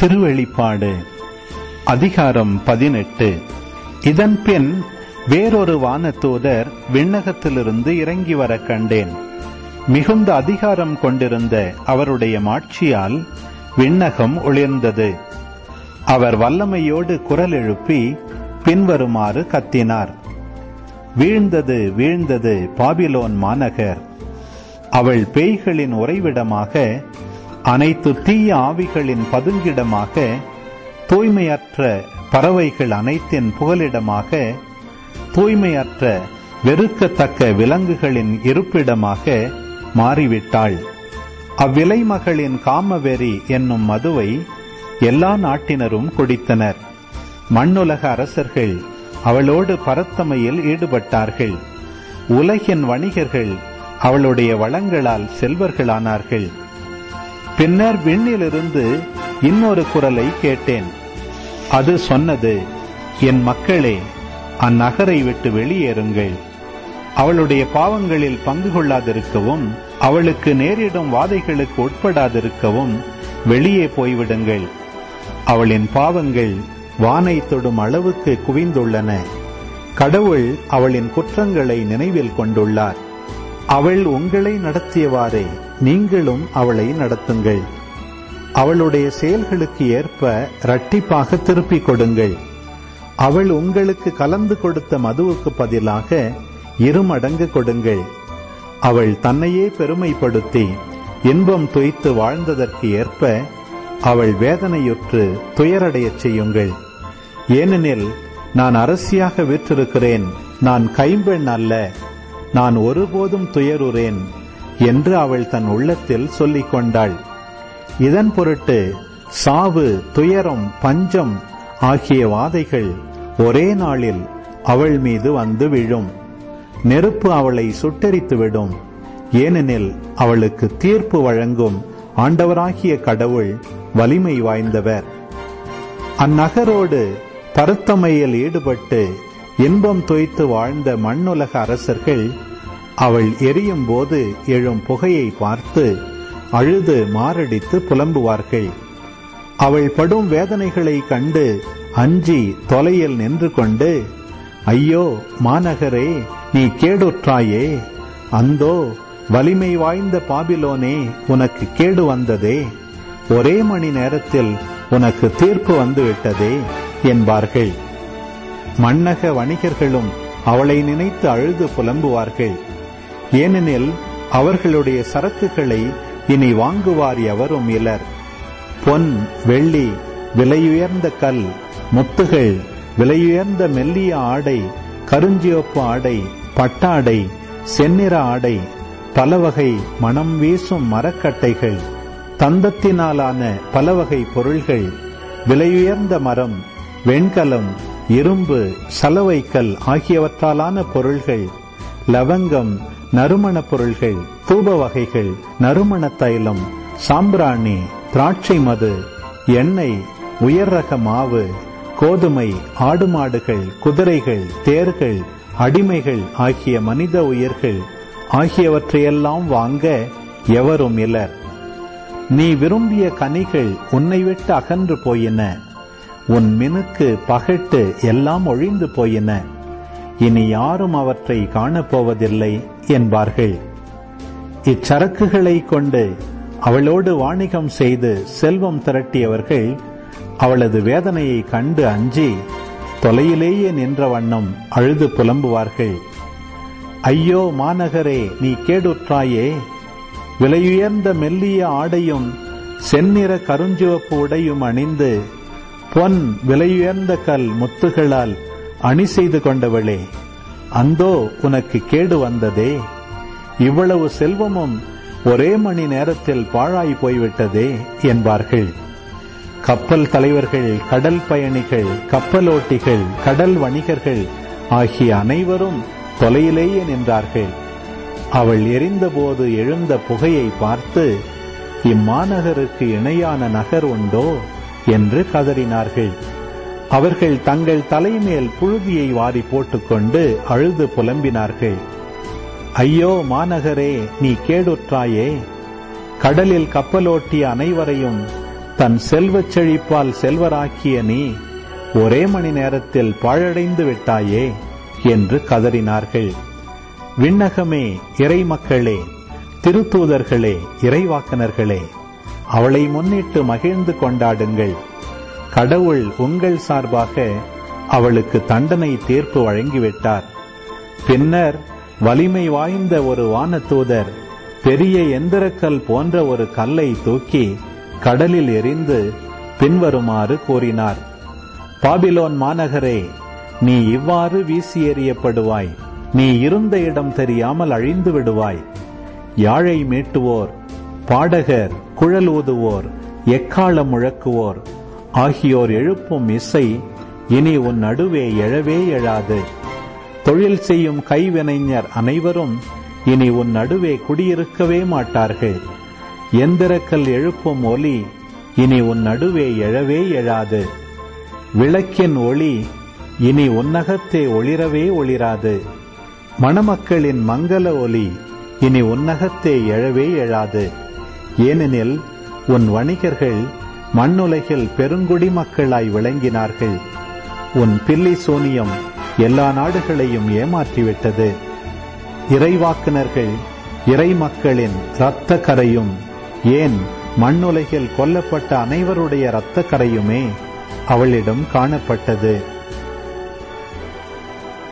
திருவெளிப்பாடு அதிகாரம் பதினெட்டு. இதன் பின் வேறொரு வானதூதர் விண்ணகத்திலிருந்து இறங்கி வர கண்டேன். மிகுந்த அதிகாரம் கொண்டிருந்த அவருடைய மாட்சியால் விண்ணகம் ஒளிர்ந்தது. அவர் வல்லமையோடு குரல் எழுப்பி பின்வருமாறு கத்தினார். வீழ்ந்தது வீழ்ந்தது பாபிலோன் மாநகர். அவள் பேய்களின் உறைவிடமாக அனைத்து தீய ஆவிகளின் பதுங்கிடமாக தூய்மையற்ற பறவைகள் அனைத்தின் புகலிடமாக தூய்மையற்ற வெறுக்கத்தக்க விலங்குகளின் இருப்பிடமாக மாறிவிட்டாள். அவ்விலைமகளின் காமவெறி என்னும் மதுவை எல்லா நாட்டினரும் குடித்தனர். மண்ணுலக அரசர்கள் அவளோடு பரத்தமையில் ஈடுபட்டார்கள். உலகின் வணிகர்கள் அவளுடைய வளங்களால் செல்வர்களானார்கள். பின்னர் விண்ணிலிருந்து இன்னொரு குரலை கேட்டேன். அது சொன்னது என் மக்களே அந்நகரை விட்டு வெளியேறுங்கள். அவளுடைய பாவங்களில் பங்கு கொள்ளாதிருக்கவும் அவளுக்கு நேரிடும் வாதைகளுக்கு உட்படாதிருக்கவும் வெளியே போய்விடுங்கள். அவளின் பாவங்கள் வானை தொடும் அளவுக்கு குவிந்துள்ளன. கடவுள் அவளின் குற்றங்களை நினைவில் கொண்டுள்ளார். அவள் உங்களை நடத்தியவாறே. நீங்களும் அவளை நடத்துங்கள். அவளுடைய செயல்களுக்கு ஏற்ப இரட்டிப்பாக திருப்பிக் கொடுங்கள். அவள் உங்களுக்கு கலந்து கொடுத்த மதுவுக்கு பதிலாக இருமடங்கு கொடுங்கள். அவள் தன்னையே பெருமைப்படுத்தி இன்பம் துய்த்து வாழ்ந்ததற்கு ஏற்ப அவள் வேதனையுற்று துயரடையச் செய்யுங்கள். ஏனெனில் நான் அரசியாக விற்றிருக்கிறேன். நான் கைம்பெண் அல்ல. நான் ஒருபோதும் துயருறேன். என்று அவள் தன் உள்ளத்தில் சொல்லிக் கொண்டாள் இதன் பொருட்டு சாவு துயரம் பஞ்சம் ஆகிய வாதைகள் ஒரே நாளில் அவள் மீது வந்து விழும். நெருப்பு அவளை சுட்டெரித்துவிடும் ஏனெனில் அவளுக்கு தீர்ப்பு வழங்கும் ஆண்டவராகிய கடவுள் வலிமை வாய்ந்தவர். அந்நகரோடு பருத்தமையில் ஈடுபட்டு இன்பம் தோய்த்து வாழ்ந்த மண்ணுலக அரசர்கள் அவள் எரியும் போது எழும் புகையை பார்த்து அழுது மாரடித்து புலம்புவார்கள். அவள் படும் வேதனைகளை கண்டு அஞ்சி தொலையில் நின்று கொண்டு ஐயோ மாநகரே நீ கேடுற்றாயே. அந்தோ வலிமை வாய்ந்த பாபிலோனே உனக்கு கேடு வந்ததே. ஒரே மணி நேரத்தில் உனக்கு தீர்ப்பு வந்துவிட்டதே என்பார்கள். மன்னக வணிகர்களும் அவளை நினைத்து அழுது புலம்புவார்கள். ஏனெனில் அவர்களுடைய சரக்குகளை இனி வாங்குவார் எவரும் இலர் பொன் வெள்ளி விலையுயர்ந்த கல் முத்துகள் விலையுயர்ந்த மெல்லிய ஆடை கருஞ்சிவப்பு ஆடை பட்டாடை செந்நிற ஆடை பலவகை மனம் வீசும் மரக்கட்டைகள் தந்தத்தினாலான பலவகை பொருள்கள் விலையுயர்ந்த மரம் வெண்கலம் இரும்பு சலவைக்கல் ஆகியவற்றாலான பொருள்கள் லவங்கம் நறுமணப் பொருள்கள் தூப வகைகள் நறுமண தைலம் சாம்பிராணி திராட்சை மது எண்ணெய் உயர் ரக மாவு கோதுமை ஆடு மாடுகள் குதிரைகள் தேர்கள் அடிமைகள் ஆகிய மனித உயிர்கள் ஆகியவற்றையெல்லாம் வாங்க எவரும் இலர் நீ விரும்பிய கனிகள் உன்னை விட்டு அகன்று போயின. உன் மினுக்கு பகட்டு எல்லாம் ஒழிந்து போயின. இனி யாரும் அவற்றை காணப்போவதில்லை. என்பார்கள். இச்சரக்குகளை கொண்டு அவளோடு வாணிகம் செய்து செல்வம் திரட்டியவர்கள் அவளது வேதனையை கண்டு அஞ்சி தொலையிலேயே நின்ற வண்ணம் அழுது புலம்புவார்கள். ஐயோ மாநகரே நீ கேடுற்றாயே! விலையுயர்ந்த மெல்லிய ஆடையும் செந்நிற கருஞ்சிவப்பு உடையும் அணிந்து பொன் விலையுயர்ந்த கல் முத்துகளால் அணி செய்து கொண்டவளே! அந்தோ உனக்கு கேடு வந்ததே. இவ்வளவு செல்வமும் ஒரே மணி நேரத்தில் பாழாய் போய்விட்டதே என்பார்கள். கப்பல் தலைவர்கள் கடல் பயணிகள் கப்பலோட்டிகள் கடல் வணிகர்கள் ஆகிய அனைவரும் தொலையிலேயே நின்றார்கள். அவள் எரிந்தபோது எழுந்த புகையை பார்த்து இம்மாநகருக்கு இணையான நகர் உண்டோ என்று கதறினார்கள். அவர்கள் தங்கள் தலைமேல் புழுதியை வாரி போட்டுக்கொண்டு அழுது புலம்பினார்கள். ஐயோ மாநகரே நீ கேடுற்றாயே. கடலில் கப்பலோட்டிய அனைவரையும் தன் செல்வச் செழிப்பால் செல்வராக்கிய நீ ஒரே மணி நேரத்தில் பாழடைந்து விட்டாயே என்று கதறினார்கள். விண்ணகமே இறை மக்களே திருத்தூதர்களே இறைவாக்கனர்களே அவளை முன்னிட்டு மகிழ்ந்து கொண்டாடுங்கள். கடவுள் உங்கள் சார்பாக அவளுக்கு தண்டனை தீர்ப்பு வழங்கிவிட்டார். பின்னர் வலிமை வாய்ந்த ஒரு வானதூதர் பெரிய எந்திரக்கல் போன்ற ஒரு கல்லை தூக்கி கடலில் எரிந்து பின்வருமாறு கூறினார். பாபிலோன் மாநகரே நீ இவ்வாறு வீசி எறியப்படுவாய். நீ இருந்த இடம் தெரியாமல் அழிந்து விடுவாய். யாழை மீட்டுவோர் பாடகர் குழல் ஊதுவோர் எக்காலம் முழக்குவோர் ஆகியோர் எழுப்பும் இசை இனி உன் நடுவே எழவே எழாது. தொழில் செய்யும் கைவினைஞர் அனைவரும் இனி உன் நடுவே குடியிருக்கவே மாட்டார்கள். எந்திரக்கல் எழுப்பும் ஒலி இனி உன் நடுவே எழவே எழாது. விளக்கின் ஒளி இனி உன்னகத்தே ஒளிரவே ஒளிராது. மணமக்களின் மங்கள ஒலி இனி உன்னகத்தே எழவே எழாது. ஏனெனில் உன் வணிகர்கள் மண்ணுலகில் பெருங்குடி மக்களாய் விளங்கினார்கள். உன் பில்லி சோனியம் எல்லா நாடுகளையும் ஏமாற்றிவிட்டது. இறைவாக்குனர்கள் இறை மக்களின் இரத்த கரையும் ஏன் மண்ணுலகில் கொல்லப்பட்ட அனைவருடைய இரத்த கரையுமே அவளிடம் காணப்பட்டது.